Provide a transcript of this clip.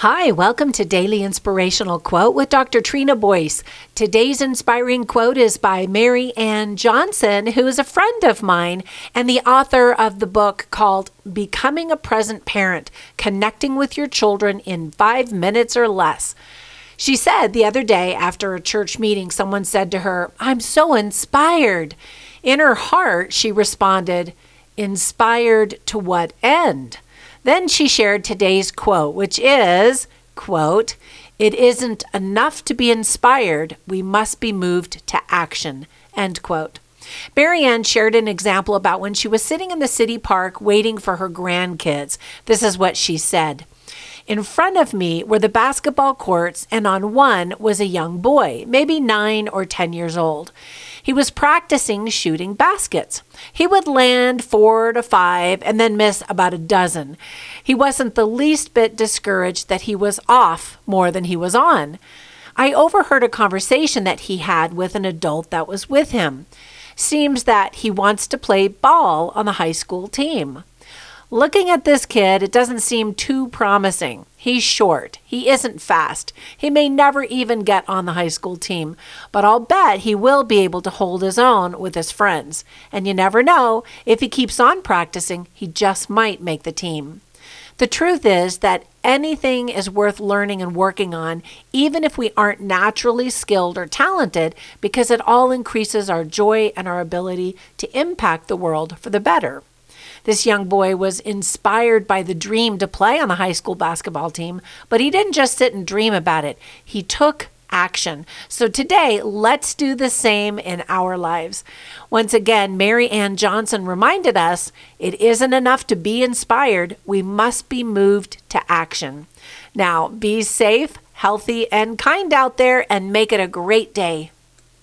Hi, welcome to Daily Inspirational Quote with Dr. Trina Boyce. Today's inspiring quote is by Mary Ann Johnson, who is a friend of mine and the author of the book called Becoming a Present Parent Connecting with Your Children in Five Minutes or Less. She said the other day after a church meeting, someone said to her, I'm so inspired. In her heart, she responded, Inspired to what end? Then she shared today's quote, which is, quote, it isn't enough to be inspired, we must be moved to action, end quote. Mary Ann shared an example about when she was sitting in the city park waiting for her grandkids. This is what she said. In front of me were the basketball courts, and on one was a young boy, maybe nine or ten years old. He was practicing shooting baskets. He would land four to five and then miss about a dozen. He wasn't the least bit discouraged that he was off more than he was on. I overheard a conversation that he had with an adult that was with him. Seems that he wants to play ball on the high school team. Looking at this kid, it doesn't seem too promising. He's short. He isn't fast. He may never even get on the high school team, but I'll bet he will be able to hold his own with his friends. And you never know, if he keeps on practicing, he just might make the team. The truth is that anything is worth learning and working on, even if we aren't naturally skilled or talented, because it all increases our joy and our ability to impact the world for the better. This young boy was inspired by the dream to play on the high school basketball team, but he didn't just sit and dream about it. He took action. So today, let's do the same in our lives. Once again, Mary Ann Johnson reminded us it isn't enough to be inspired, we must be moved to action. Now, be safe, healthy, and kind out there, and make it a great day.